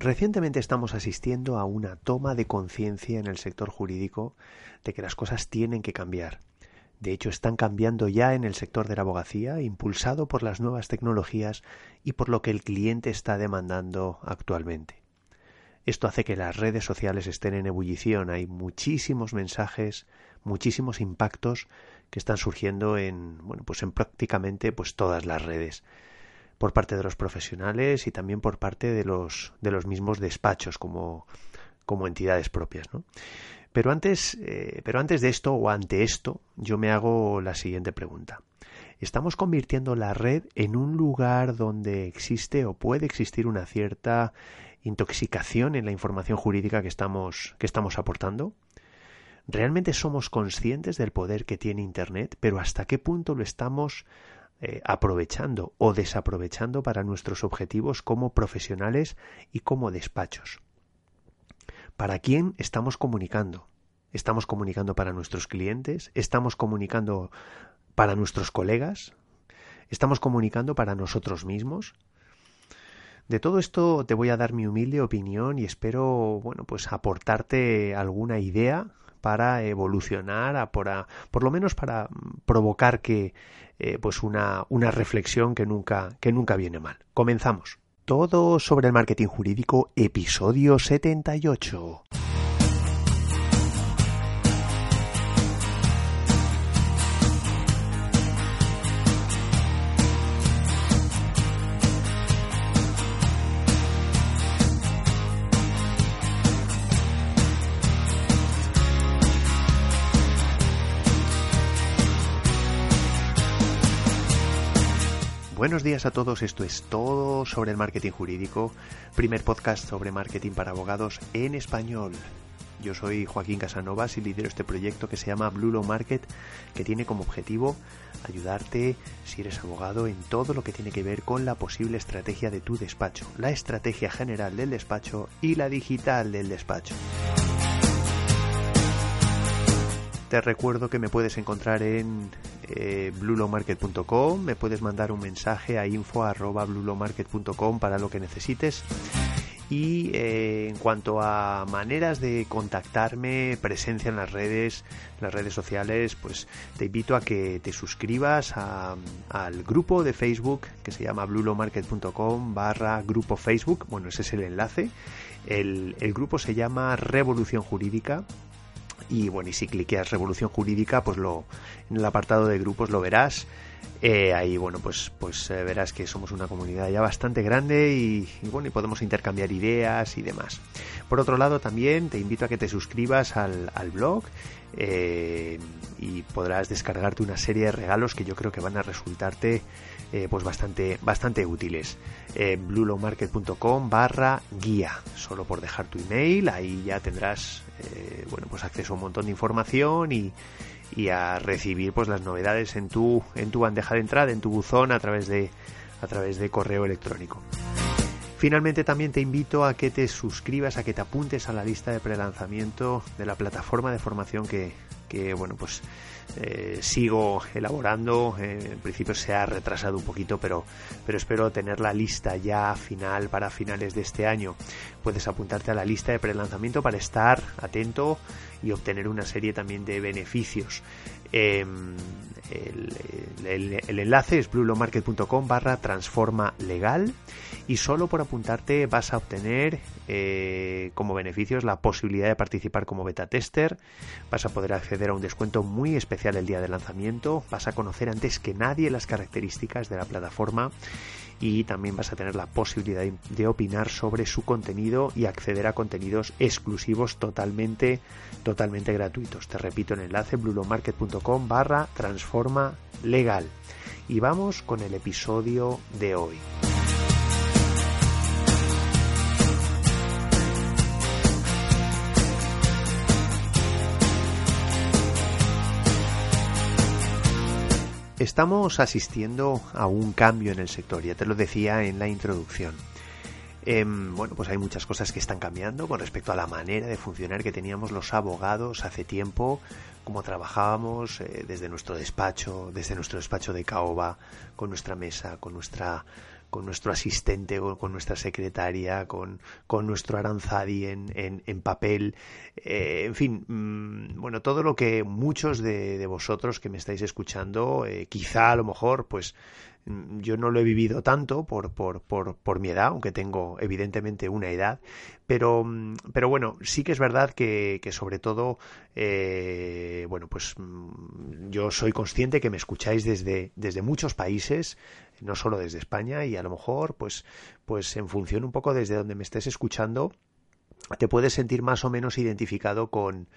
Recientemente estamos asistiendo a una toma de conciencia en el sector jurídico de que las cosas tienen que cambiar. De hecho, están cambiando ya en el sector de la abogacía, impulsado por las nuevas tecnologías y por lo que el cliente está demandando actualmente. Esto hace que las redes sociales estén en ebullición. Hay muchísimos mensajes, muchísimos impactos que están surgiendo en, bueno, pues en prácticamente pues todas las redes por parte de los profesionales y también por parte de los, de los mismos despachos como, como entidades propias. ¿no? Pero, antes, eh, pero antes de esto o ante esto, yo me hago la siguiente pregunta. ¿Estamos convirtiendo la red en un lugar donde existe o puede existir una cierta intoxicación en la información jurídica que estamos, que estamos aportando? ¿Realmente somos conscientes del poder que tiene Internet, pero hasta qué punto lo estamos eh, aprovechando o desaprovechando para nuestros objetivos como profesionales y como despachos. ¿Para quién estamos comunicando? ¿Estamos comunicando para nuestros clientes? ¿Estamos comunicando para nuestros colegas? ¿Estamos comunicando para nosotros mismos? De todo esto te voy a dar mi humilde opinión y espero, bueno, pues aportarte alguna idea para evolucionar, por, por lo menos para provocar que eh, pues una, una reflexión que nunca, que nunca viene mal. Comenzamos. Todo sobre el marketing jurídico, episodio 78. Buenos días a todos, esto es todo sobre el marketing jurídico, primer podcast sobre marketing para abogados en español. Yo soy Joaquín Casanovas y lidero este proyecto que se llama Blue Law Market, que tiene como objetivo ayudarte, si eres abogado, en todo lo que tiene que ver con la posible estrategia de tu despacho, la estrategia general del despacho y la digital del despacho. Te recuerdo que me puedes encontrar en eh, blulomarket.com, me puedes mandar un mensaje a info.blulomarket.com para lo que necesites. Y eh, en cuanto a maneras de contactarme, presencia en las redes, las redes sociales, pues te invito a que te suscribas al grupo de Facebook que se llama blulomarket.com barra grupo Facebook. Bueno, ese es el enlace. El, el grupo se llama Revolución Jurídica y bueno, y si cliqueas Revolución Jurídica, pues lo en el apartado de grupos lo verás. Eh, ahí, bueno, pues, pues eh, verás que somos una comunidad ya bastante grande y, bueno, y podemos intercambiar ideas y demás. Por otro lado, también te invito a que te suscribas al, blog eh, y podrás descargarte una serie de regalos que yo creo que van a resultarte pues bastante, bastante útiles. Eh, bluelowmarket.com barra guía, solo por dejar tu email, ahí ya tendrás bueno, pues acceso a un montón de información y, y a recibir pues las novedades en tu en tu bandeja de entrada, en tu buzón a través de a través de correo electrónico. Finalmente también te invito a que te suscribas, a que te apuntes a la lista de prelanzamiento de la plataforma de formación que, que bueno, pues eh, sigo elaborando. Eh, en principio se ha retrasado un poquito, pero, pero espero tener la lista ya final para finales de este año. Puedes apuntarte a la lista de prelanzamiento para estar atento y obtener una serie también de beneficios. Em, el, enlace es bluelomarket.com barra transforma legal y solo por apuntarte vas a obtener eh, como beneficios la posibilidad de participar como beta tester, vas a poder acceder a un descuento muy especial el día de lanzamiento, vas a conocer antes que nadie las características de la plataforma y también vas a tener la posibilidad de opinar sobre su contenido y acceder a contenidos exclusivos totalmente totalmente gratuitos. Te repito el enlace blulomarket.com barra transforma legal. Y vamos con el episodio de hoy. Estamos asistiendo a un cambio en el sector, ya te lo decía en la introducción. Em, bueno, pues hay muchas cosas que están cambiando con respecto a la manera de funcionar que teníamos los abogados hace tiempo, como trabajábamos eh, desde nuestro despacho, desde nuestro despacho de caoba, con nuestra mesa, con nuestra con nuestro asistente, con, con nuestra secretaria, con, con nuestro aranzadi en, en, papel, eh, en fin, mmm, bueno, todo lo que muchos de, de, vosotros que me estáis escuchando, eh, quizá a lo mejor, pues mm, yo no lo he vivido tanto por, por, por, por, mi edad, aunque tengo evidentemente una edad, pero, mm, pero bueno, sí que es verdad que, que sobre todo, eh, bueno, pues mm, yo soy consciente que me escucháis desde, desde muchos países, no solo desde España, y a lo mejor, pues, pues en función un poco desde donde me estés escuchando, te puedes sentir más o menos identificado con,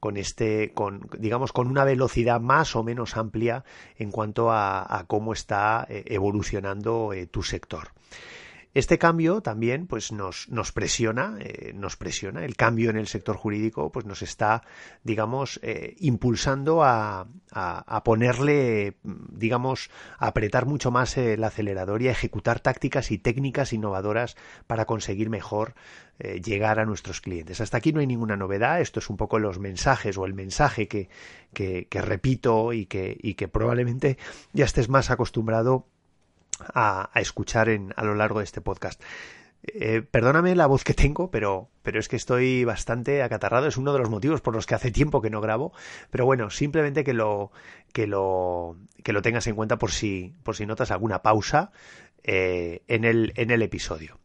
con este, con, digamos, con una velocidad más o menos amplia en cuanto a, a cómo está eh, evolucionando eh, tu sector. Este cambio también pues nos, presiona, eh, nos presiona, el cambio en el sector jurídico pues nos está, digamos, eh, impulsando a, ponerle, digamos, a apretar mucho más el acelerador y a ejecutar tácticas y técnicas innovadoras para conseguir mejor eh, llegar a nuestros clientes. Hasta aquí no hay ninguna novedad, esto es un poco los mensajes o el mensaje que, que, que repito y que, y que probablemente ya estés más acostumbrado a, escuchar en, a lo largo de este podcast. Eh, perdóname la voz que tengo, pero, pero es que estoy bastante acatarrado. Es uno de los motivos por los que hace tiempo que no grabo. Pero bueno, simplemente que lo, que lo, que lo tengas en cuenta por si, por si notas alguna pausa eh, en, el, en el episodio.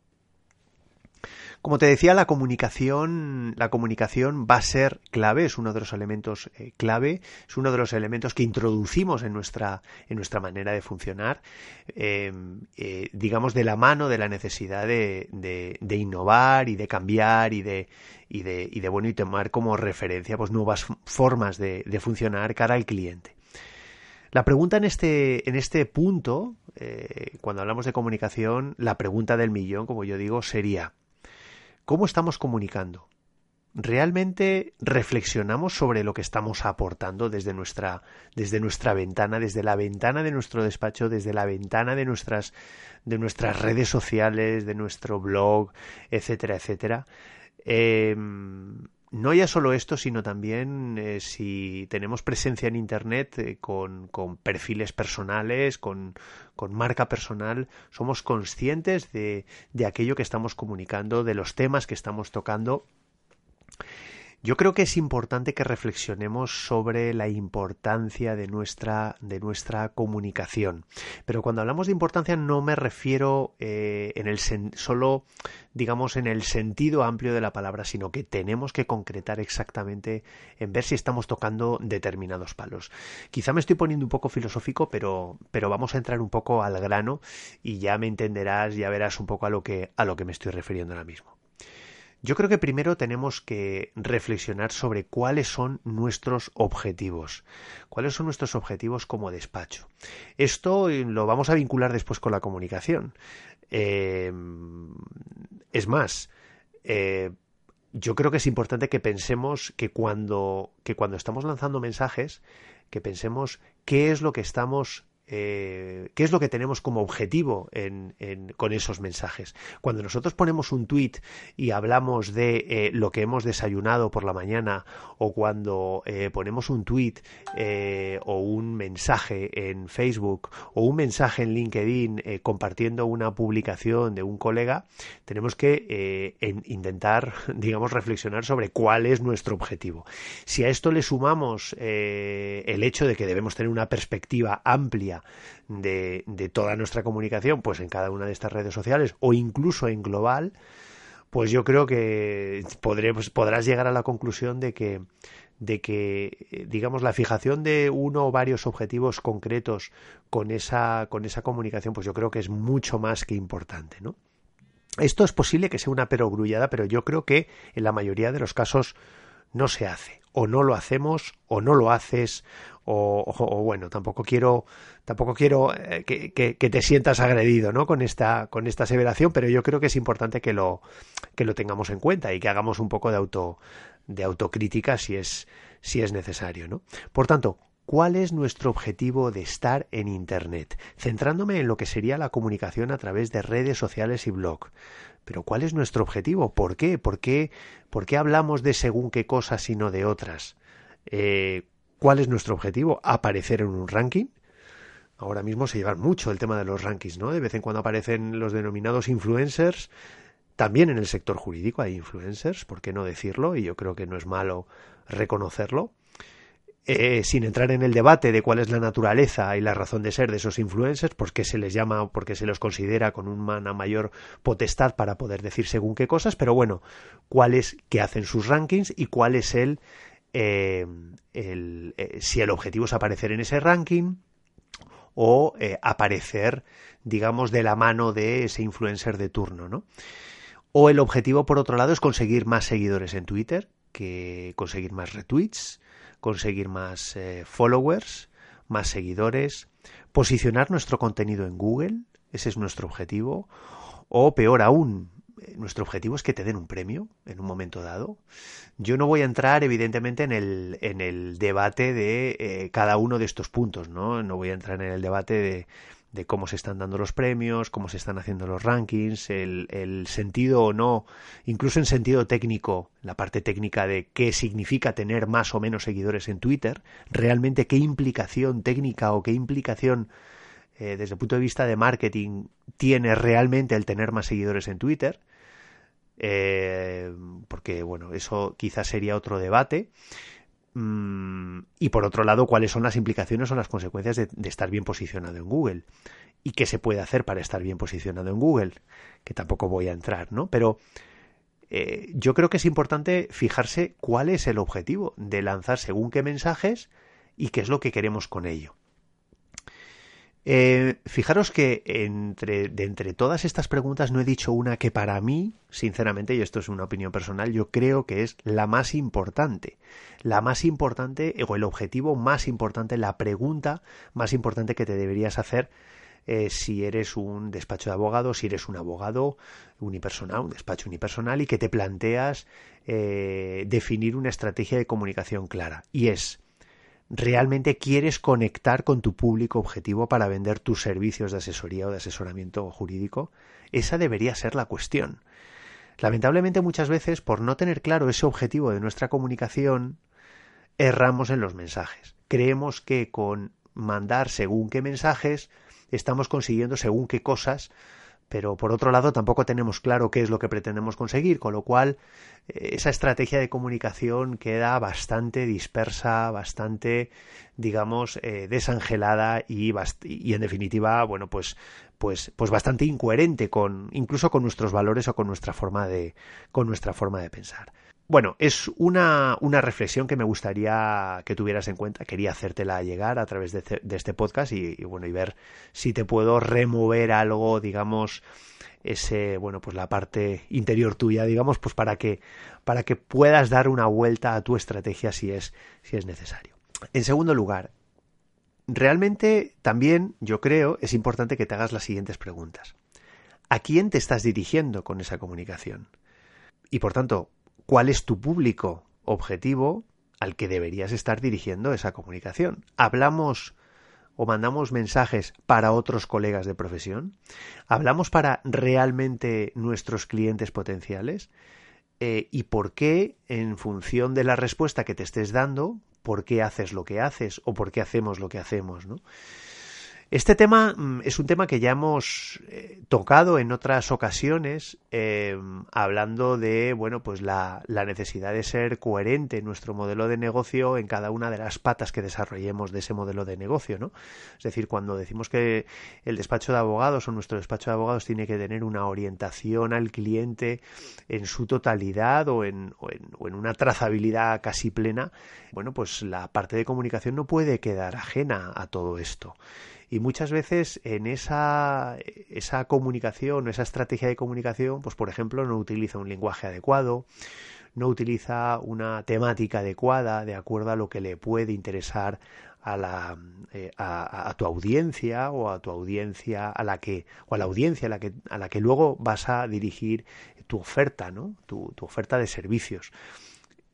Como te decía, la comunicación, la comunicación va a ser clave, es uno de los elementos eh, clave, es uno de los elementos que introducimos en nuestra, en nuestra manera de funcionar, eh, eh, digamos de la mano de la necesidad de, de, de, innovar y de cambiar y de, y de, y de bueno y tomar como referencia pues nuevas formas de, de funcionar cara al cliente. La pregunta en este, en este punto, eh, cuando hablamos de comunicación, la pregunta del millón, como yo digo, sería ¿Cómo estamos comunicando? ¿Realmente reflexionamos sobre lo que estamos aportando desde nuestra, desde nuestra ventana, desde la ventana de nuestro despacho, desde la ventana de nuestras, de nuestras redes sociales, de nuestro blog, etcétera, etcétera? Eh, no ya solo esto, sino también eh, si tenemos presencia en Internet eh, con, con, perfiles personales, con, con, marca personal, somos conscientes de, de aquello que estamos comunicando, de los temas que estamos tocando yo creo que es importante que reflexionemos sobre la importancia de nuestra, de nuestra comunicación. Pero cuando hablamos de importancia no me refiero eh, en el solo, digamos, en el sentido amplio de la palabra, sino que tenemos que concretar exactamente en ver si estamos tocando determinados palos. Quizá me estoy poniendo un poco filosófico, pero, pero vamos a entrar un poco al grano y ya me entenderás, ya verás un poco a lo que, a lo que me estoy refiriendo ahora mismo. Yo creo que primero tenemos que reflexionar sobre cuáles son nuestros objetivos, cuáles son nuestros objetivos como despacho. Esto lo vamos a vincular después con la comunicación. Eh, es más, eh, yo creo que es importante que pensemos que cuando, que cuando estamos lanzando mensajes, que pensemos qué es lo que estamos eh, qué es lo que tenemos como objetivo con esos mensajes. Cuando nosotros ponemos un tweet y hablamos de eh, lo que hemos desayunado por la mañana, o cuando eh, ponemos un tweet o un mensaje en Facebook o un mensaje en LinkedIn compartiendo una publicación de un colega, tenemos que en, intentar, digamos, reflexionar sobre cuál es nuestro objetivo. Si a esto le sumamos el hecho de que debemos tener una perspectiva amplia de, toda nuestra comunicación, pues en cada una de estas redes sociales o incluso en global, pues yo creo que pues podrás llegar a la conclusión de que de que digamos la fijación de uno o varios objetivos concretos con esa con esa comunicación pues yo creo que es mucho más que importante esto es posible que sea una perogrullada pero yo creo que en la mayoría de los casos no se hace o no lo hacemos o no lo haces o, bueno tampoco quiero tampoco quiero eh, que, te sientas agredido ¿no? con esta con esta aseveración pero yo creo que es importante que lo que lo tengamos en cuenta y que hagamos un poco de auto de autocrítica si es si es necesario ¿no? por tanto ¿Cuál es nuestro objetivo de estar en Internet? Centrándome en lo que sería la comunicación a través de redes sociales y blog. Pero ¿cuál es nuestro objetivo? ¿Por qué? ¿Por qué, ¿Por qué hablamos de según qué cosas y no de otras? Eh, ¿Cuál es nuestro objetivo? ¿Aparecer en un ranking? ahora mismo se llevan mucho el tema de los rankings, ¿no? De vez en cuando aparecen los denominados influencers. También en el sector jurídico hay influencers, ¿por qué no decirlo? Y yo creo que no es malo reconocerlo. Eh, sin entrar en el debate de cuál es la naturaleza y la razón de ser de esos influencers, por qué se les llama, porque se los considera con una mayor potestad para poder decir según qué cosas, pero bueno, cuál es que hacen sus rankings y cuál es el, eh, eh, si el objetivo es aparecer en ese ranking o aparecer, digamos, de la mano de ese influencer de turno, ¿no? O el objetivo, por otro lado, es conseguir más seguidores en Twitter, que conseguir más retweets, conseguir más eh, followers, más seguidores, posicionar nuestro contenido en Google, ese es nuestro objetivo, o peor aún, eh, nuestro objetivo es que te den un premio en un momento dado. Yo no voy a entrar, evidentemente, en el, en el debate de eh, cada uno de estos puntos, ¿no? No voy a entrar en el debate de de cómo se están dando los premios, cómo se están haciendo los rankings, el, sentido o no, incluso en sentido técnico, la parte técnica de qué significa tener más o menos seguidores en Twitter, realmente qué implicación técnica o qué implicación eh, desde el punto de vista de marketing tiene realmente el tener más seguidores en Twitter, eh, porque bueno, eso quizás sería otro debate. Mm, y por otro lado, cuáles son las implicaciones o las consecuencias de, estar bien posicionado en Google. Y qué se puede hacer para estar bien posicionado en Google, que tampoco voy a entrar, ¿no? Pero eh, yo creo que es importante fijarse cuál es el objetivo de lanzar según qué mensajes y qué es lo que queremos con ello. Eh, fijaros que entre, de entre todas estas preguntas no he dicho una que para mí, sinceramente, y esto es una opinión personal, yo creo que es la más importante. La más importante, o el objetivo más importante, la pregunta más importante que te deberías hacer eh, si eres un despacho de abogados, si eres un abogado unipersonal, un despacho unipersonal, y que te planteas eh, definir una estrategia de comunicación clara. Y es, realmente quieres conectar con tu público objetivo para vender tus servicios de asesoría o de asesoramiento jurídico? Esa debería ser la cuestión. Lamentablemente muchas veces, por no tener claro ese objetivo de nuestra comunicación, erramos en los mensajes. Creemos que con mandar según qué mensajes estamos consiguiendo según qué cosas pero por otro lado tampoco tenemos claro qué es lo que pretendemos conseguir, con lo cual eh, esa estrategia de comunicación queda bastante dispersa, bastante, digamos, eh, desangelada y, en definitiva, bueno, pues, pues, pues bastante incoherente con, incluso con nuestros valores o con nuestra forma de, con nuestra forma de pensar. Bueno, es una, una, reflexión que me gustaría que tuvieras en cuenta. Quería hacértela llegar a través de, este podcast y, bueno, y ver si te puedo remover algo, digamos, ese, bueno, pues la parte interior tuya, digamos, pues para que, para que puedas dar una vuelta a tu estrategia si es, si es necesario. En segundo lugar, realmente también yo creo es importante que te hagas las siguientes preguntas. ¿A quién te estás dirigiendo con esa comunicación? Y por tanto, cuál es tu público objetivo al que deberías estar dirigiendo esa comunicación. Hablamos o mandamos mensajes para otros colegas de profesión. Hablamos para realmente nuestros clientes potenciales. Eh, y por qué, en función de la respuesta que te estés dando, por qué haces lo que haces o por qué hacemos lo que hacemos, ¿no? Este tema mm, es un tema que ya hemos eh, tocado en otras ocasiones, eh, hablando de bueno, pues la, necesidad de ser coherente en nuestro modelo de negocio en cada una de las patas que desarrollemos de ese modelo de negocio, ¿no? Es decir, cuando decimos que el despacho de abogados o nuestro despacho de abogados tiene que tener una orientación al cliente en su totalidad o en, o en, o en una trazabilidad casi plena, bueno, pues la parte de comunicación no puede quedar ajena a todo esto. Y muchas veces en esa, esa comunicación, esa estrategia de comunicación, pues por ejemplo, no utiliza un lenguaje adecuado, no utiliza una temática adecuada de acuerdo a lo que le puede interesar a la eh, a, tu audiencia o a tu audiencia a la que o a la audiencia a la que a la que luego vas a dirigir tu oferta no tu, tu oferta de servicios.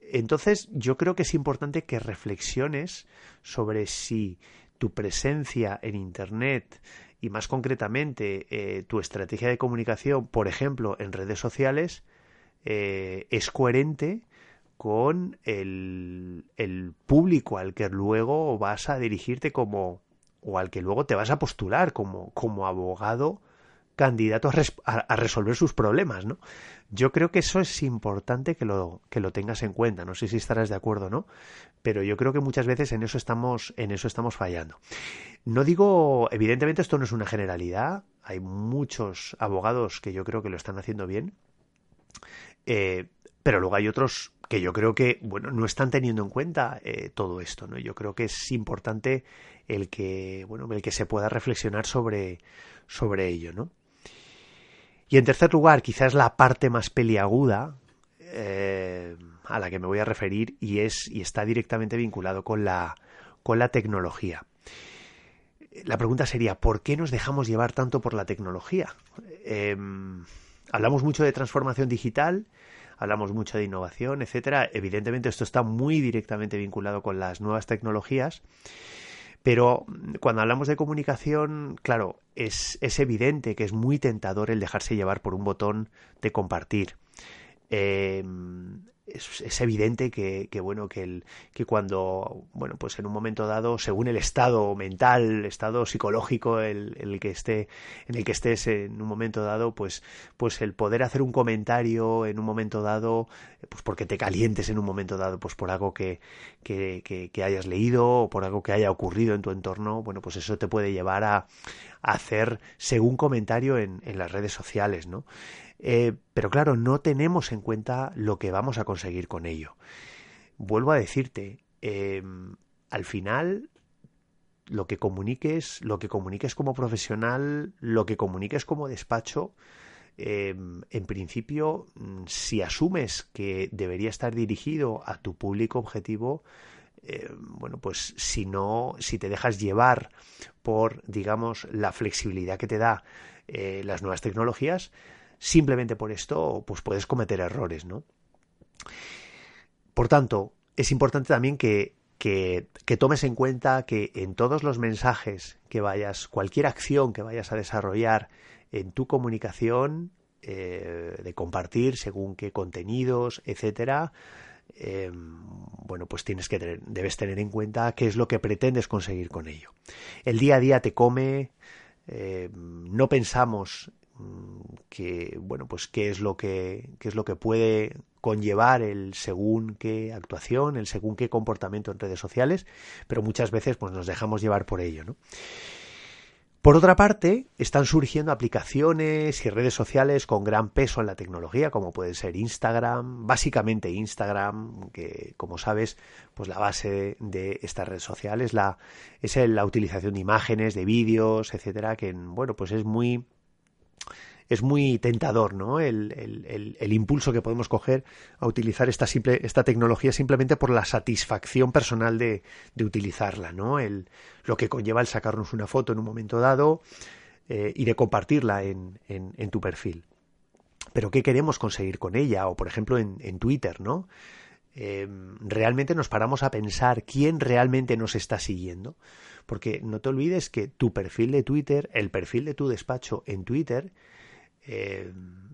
Entonces yo creo que es importante que reflexiones sobre si tu presencia en Internet y más concretamente eh, tu estrategia de comunicación, por ejemplo, en redes sociales, eh, es coherente con el, el, público al que luego vas a dirigirte como, o al que luego te vas a postular como, como abogado candidato a, resolver sus problemas, ¿no? Yo creo que eso es importante que lo, que lo tengas en cuenta. No sé si estarás de acuerdo o no, pero yo creo que muchas veces en eso estamos, en eso estamos fallando. No digo, evidentemente esto no es una generalidad. Hay muchos abogados que yo creo que lo están haciendo bien. Eh, pero luego hay otros que yo creo que, bueno, no están teniendo en cuenta eh, todo esto, ¿no? Yo creo que es importante el que, bueno, el que se pueda reflexionar sobre, sobre ello, ¿no? Y en tercer lugar, quizás la parte más peliaguda eh, a la que me voy a referir y es y está directamente vinculado con la con la tecnología. La pregunta sería ¿por qué nos dejamos llevar tanto por la tecnología? Em, hablamos mucho de transformación digital, hablamos mucho de innovación, etcétera. Evidentemente esto está muy directamente vinculado con las nuevas tecnologías pero cuando hablamos de comunicación, claro, es, es evidente que es muy tentador el dejarse llevar por un botón de compartir. Eh, es, evidente que, bueno que el que cuando bueno pues en un momento dado según el estado mental el estado psicológico el, el, que esté en el que estés en un momento dado pues pues el poder hacer un comentario en un momento dado pues porque te calientes en un momento dado pues por algo que, que, que, hayas leído o por algo que haya ocurrido en tu entorno bueno pues eso te puede llevar a, a hacer según comentario en, en las redes sociales no eh, pero claro, no tenemos en cuenta lo que vamos a conseguir con ello. Vuelvo a decirte, em, al final lo que comuniques, lo que comuniques como profesional, lo que comuniques como despacho, em, en principio, mm, si asumes que debería estar dirigido a tu público objetivo, em, bueno, pues si no, si te dejas llevar por, digamos, la flexibilidad que te da eh, las nuevas tecnologías, simplemente por esto pues puedes cometer errores, ¿no? Por tanto, es importante también que, que, tomes en cuenta que en todos los mensajes que vayas, cualquier acción que vayas a desarrollar en tu comunicación, eh, de compartir según qué contenidos, etcétera, em, bueno, pues tienes que tener, debes tener en cuenta qué es lo que pretendes conseguir con ello. El día a día te come, em, no pensamos que bueno pues qué es lo que qué es lo que puede conllevar el según qué actuación el según qué comportamiento en redes sociales pero muchas veces pues nos dejamos llevar por ello ¿no? por otra parte están surgiendo aplicaciones y redes sociales con gran peso en la tecnología como puede ser Instagram básicamente Instagram que como sabes pues la base de estas redes sociales es la es la utilización de imágenes de vídeos etcétera que bueno pues es muy es muy tentador, ¿no? El, el, el, impulso que podemos coger a utilizar esta, simple, esta tecnología simplemente por la satisfacción personal de, de utilizarla, ¿no? El, lo que conlleva el sacarnos una foto en un momento dado eh, y de compartirla en, en, tu perfil. Pero ¿qué queremos conseguir con ella? O por ejemplo en, en Twitter, ¿no? Eh, realmente nos paramos a pensar quién realmente nos está siguiendo. Porque no te olvides que tu perfil de Twitter, el perfil de tu despacho en Twitter, eh,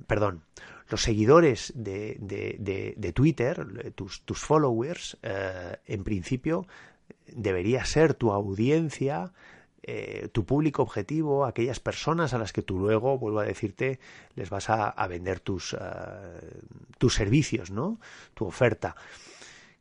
perdón, los seguidores de, Twitter, tus, tus followers, eh, en principio debería ser tu audiencia, eh, tu público objetivo, aquellas personas a las que tú luego, vuelvo a decirte, les vas a, vender tus, tus servicios, ¿no? Tu oferta.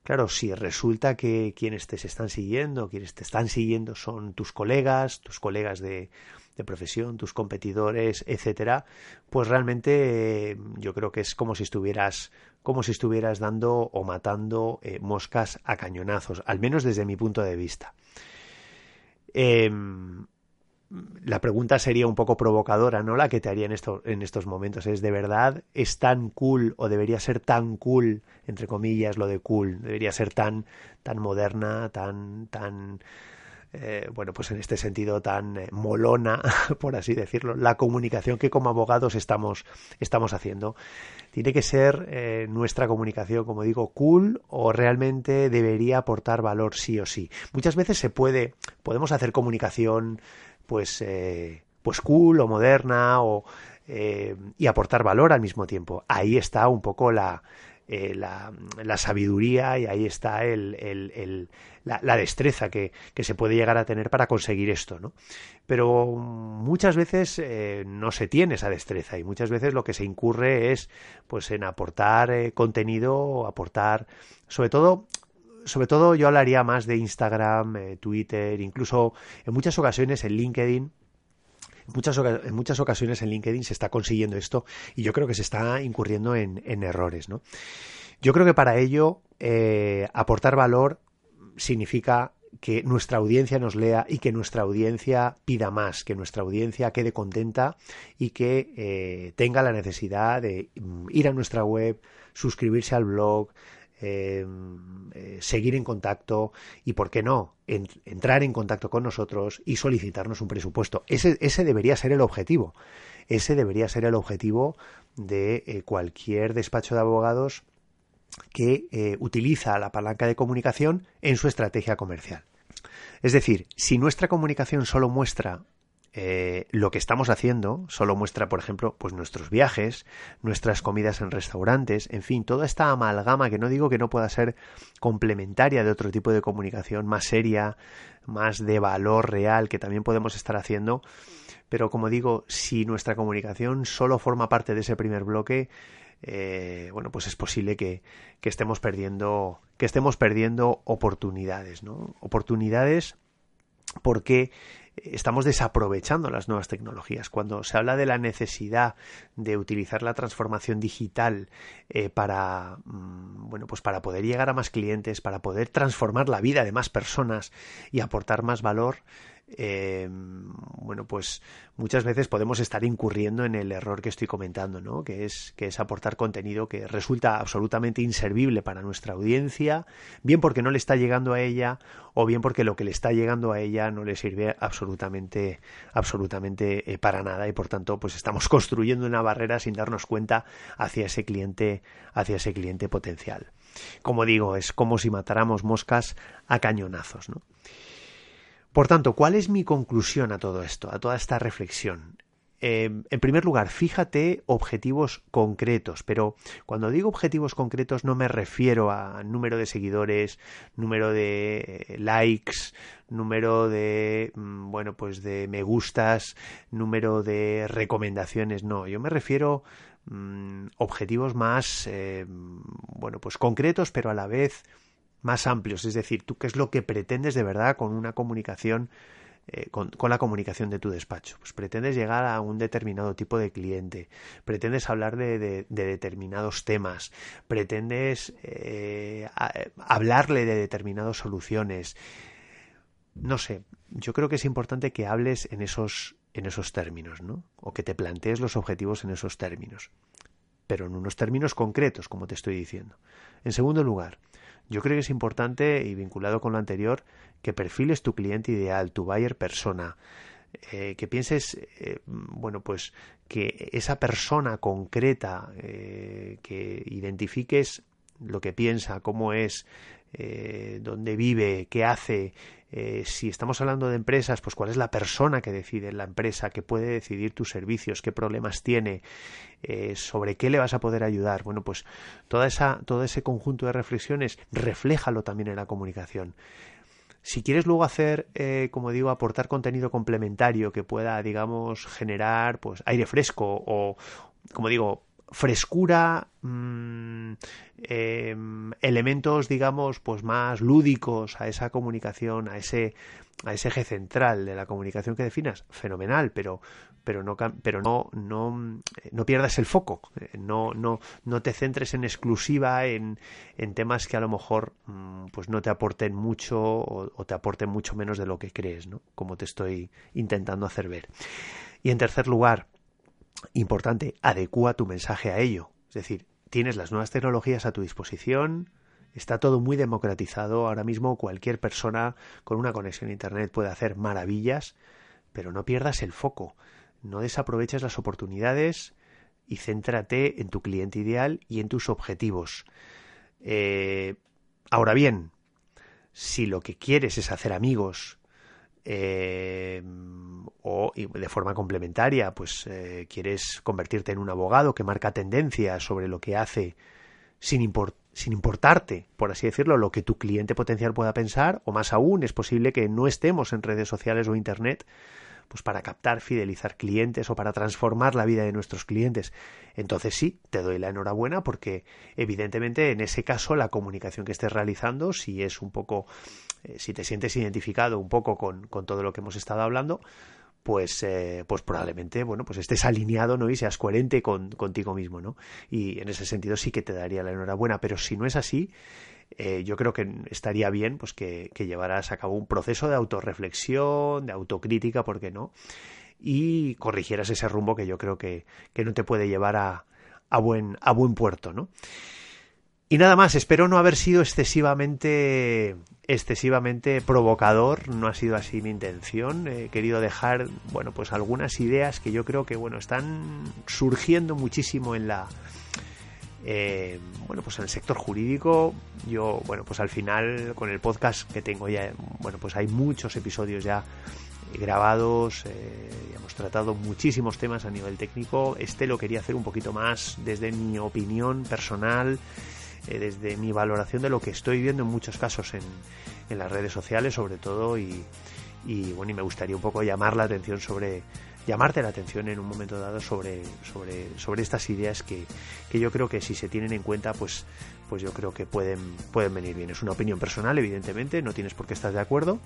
Claro, si resulta que quienes te están siguiendo, quienes te están siguiendo son tus colegas, tus colegas de, de profesión, tus competidores, etcétera, pues realmente eh, yo creo que es como si estuvieras como si estuvieras dando o matando eh, moscas a cañonazos, al menos desde mi punto de vista. Em, la pregunta sería un poco provocadora, ¿no? La que te haría en, esto, en estos momentos. ¿Es de verdad? ¿Es tan cool o debería ser tan cool, entre comillas, lo de cool? ¿Debería ser tan, tan moderna, tan, tan, eh, bueno, pues en este sentido tan eh, molona, por así decirlo, la comunicación que como abogados estamos, estamos haciendo. Tiene que ser eh, nuestra comunicación, como digo, cool o realmente debería aportar valor sí o sí. Muchas veces se puede, podemos hacer comunicación, pues, pues cool o moderna o y aportar valor al mismo tiempo. Ahí está un poco la, eh, la, sabiduría y ahí está el, la, destreza que, se puede llegar a tener para conseguir esto, ¿no? Pero muchas veces eh, no se tiene esa destreza y muchas veces lo que se incurre es pues en aportar eh, contenido, aportar, sobre todo sobre todo yo hablaría más de Instagram, Twitter, incluso en muchas ocasiones en LinkedIn, muchas, en muchas ocasiones en LinkedIn se está consiguiendo esto y yo creo que se está incurriendo en, errores. ¿no? Yo creo que para ello eh, aportar valor significa que nuestra audiencia nos lea y que nuestra audiencia pida más, que nuestra audiencia quede contenta y que eh, tenga la necesidad de mm, ir a nuestra web, suscribirse al blog, eh, seguir en contacto y, ¿por qué no?, entrar en contacto con nosotros y solicitarnos un presupuesto. Ese, ese debería ser el objetivo. Ese debería ser el objetivo de eh, cualquier despacho de abogados que eh, utiliza la palanca de comunicación en su estrategia comercial. Es decir, si nuestra comunicación solo muestra eh, lo que estamos haciendo solo muestra, por ejemplo, pues nuestros viajes, nuestras comidas en restaurantes, en fin, toda esta amalgama que no digo que no pueda ser complementaria de otro tipo de comunicación más seria, más de valor real que también podemos estar haciendo, pero como digo, si nuestra comunicación solo forma parte de ese primer bloque, eh, bueno, pues es posible que, que, estemos perdiendo, que estemos perdiendo oportunidades, ¿no? Oportunidades porque estamos desaprovechando las nuevas tecnologías. Cuando se habla de la necesidad de utilizar la transformación digital eh, para mm, bueno pues para poder llegar a más clientes, para poder transformar la vida de más personas y aportar más valor, eh, bueno, pues muchas veces podemos estar incurriendo en el error que estoy comentando, ¿no? Que es, que es aportar contenido que resulta absolutamente inservible para nuestra audiencia, bien porque no le está llegando a ella, o bien porque lo que le está llegando a ella no le sirve absolutamente, absolutamente eh, para nada, y por tanto, pues estamos construyendo una barrera sin darnos cuenta hacia ese cliente, hacia ese cliente potencial. Como digo, es como si matáramos moscas a cañonazos, ¿no? Por tanto, ¿cuál es mi conclusión a todo esto, a toda esta reflexión? Eh, en primer lugar, fíjate objetivos concretos, pero cuando digo objetivos concretos no me refiero a número de seguidores, número de likes, número de mm, bueno, pues de me gustas, número de recomendaciones, no, yo me refiero mm, objetivos más eh, bueno, pues concretos, pero a la vez más amplios, es decir, tú qué es lo que pretendes de verdad con una comunicación, eh, con, la comunicación de tu despacho. Pues pretendes llegar a un determinado tipo de cliente, pretendes hablar de, determinados temas, pretendes eh, hablarle de determinadas soluciones. No sé, yo creo que es importante que hables en esos, en esos términos, ¿no? O que te plantees los objetivos en esos términos, pero en unos términos concretos, como te estoy diciendo. En segundo lugar, yo creo que es importante y vinculado con lo anterior que perfiles tu cliente ideal, tu buyer persona, eh, que pienses, eh, bueno, pues que esa persona concreta, eh, que identifiques lo que piensa, cómo es, dónde vive, qué hace, eh, si estamos hablando de empresas, pues cuál es la persona que decide la empresa, que puede decidir tus servicios, qué problemas tiene, eh, sobre qué le vas a poder ayudar. Bueno, pues toda esa, todo ese conjunto de reflexiones, refléjalo también en la comunicación. Si quieres luego hacer, eh, como digo, aportar contenido complementario que pueda, digamos, generar pues aire fresco o, como digo, frescura, mm, em, elementos, digamos, pues más lúdicos a esa comunicación, a ese, a ese eje central de la comunicación que definas, fenomenal, pero, pero no, pero no, no, no pierdas el foco, eh, no, no, no te centres en exclusiva en, en temas que a lo mejor mm, pues no te aporten mucho o, o te aporten mucho menos de lo que crees, ¿no? Como te estoy intentando hacer ver. Y en tercer lugar, Importante, adecua tu mensaje a ello. Es decir, tienes las nuevas tecnologías a tu disposición, está todo muy democratizado. Ahora mismo cualquier persona con una conexión a Internet puede hacer maravillas, pero no pierdas el foco, no desaproveches las oportunidades y céntrate en tu cliente ideal y en tus objetivos. Eh, ahora bien, si lo que quieres es hacer amigos eh, o de forma complementaria, pues eh, quieres convertirte en un abogado que marca tendencia sobre lo que hace sin, sin importarte, por así decirlo, lo que tu cliente potencial pueda pensar, o más aún, es posible que no estemos en redes sociales o Internet pues para captar, fidelizar clientes o para transformar la vida de nuestros clientes. Entonces sí, te doy la enhorabuena porque evidentemente en ese caso la comunicación que estés realizando, si es un poco, eh, si te sientes identificado un poco con, con todo lo que hemos estado hablando, pues, eh, pues probablemente, bueno, pues estés alineado, ¿no? Y seas coherente con, contigo mismo, ¿no? Y en ese sentido sí que te daría la enhorabuena, pero si no es así, eh, yo creo que estaría bien pues que, que, llevaras a cabo un proceso de autorreflexión, de autocrítica, ¿por qué no? Y corrigieras ese rumbo que yo creo que, que no te puede llevar a, a, buen, a buen puerto, ¿no? Y nada más, espero no haber sido excesivamente excesivamente provocador, no ha sido así mi intención. He querido dejar, bueno, pues algunas ideas que yo creo que bueno, están surgiendo muchísimo en la eh, bueno, pues en el sector jurídico, yo, bueno, pues al final con el podcast que tengo ya, bueno, pues hay muchos episodios ya grabados, eh, hemos tratado muchísimos temas a nivel técnico. Este lo quería hacer un poquito más desde mi opinión personal, eh, desde mi valoración de lo que estoy viendo en muchos casos en, en las redes sociales, sobre todo, y, y bueno, y me gustaría un poco llamar la atención sobre llamarte la atención en un momento dado sobre, sobre, sobre estas ideas que, que yo creo que si se tienen en cuenta, pues, pues yo creo que pueden, pueden venir bien. Es una opinión personal, evidentemente, no tienes por qué estar de acuerdo,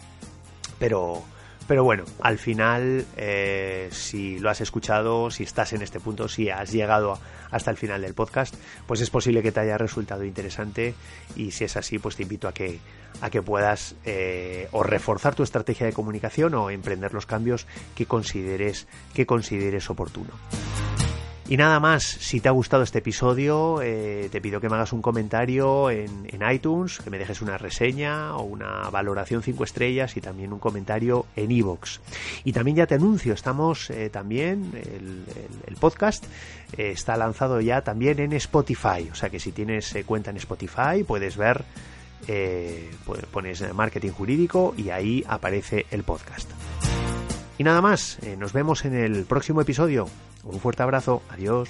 pero, pero bueno, al final, eh, si lo has escuchado, si estás en este punto, si has llegado hasta el final del podcast, pues es posible que te haya resultado interesante y si es así, pues te invito a que, a que puedas eh, o reforzar tu estrategia de comunicación o emprender los cambios que consideres, que consideres oportuno. Y nada más, si te ha gustado este episodio, eh, te pido que me hagas un comentario en, iTunes, que me dejes una reseña o una valoración 5 estrellas y también un comentario en iVoox. Y también ya te anuncio, estamos eh, también, el, podcast eh, está lanzado ya también en Spotify, o sea que si tienes cuenta en Spotify puedes ver, pones marketing jurídico y ahí aparece el podcast. Y nada más, nos vemos en el próximo episodio. Un fuerte abrazo, adiós.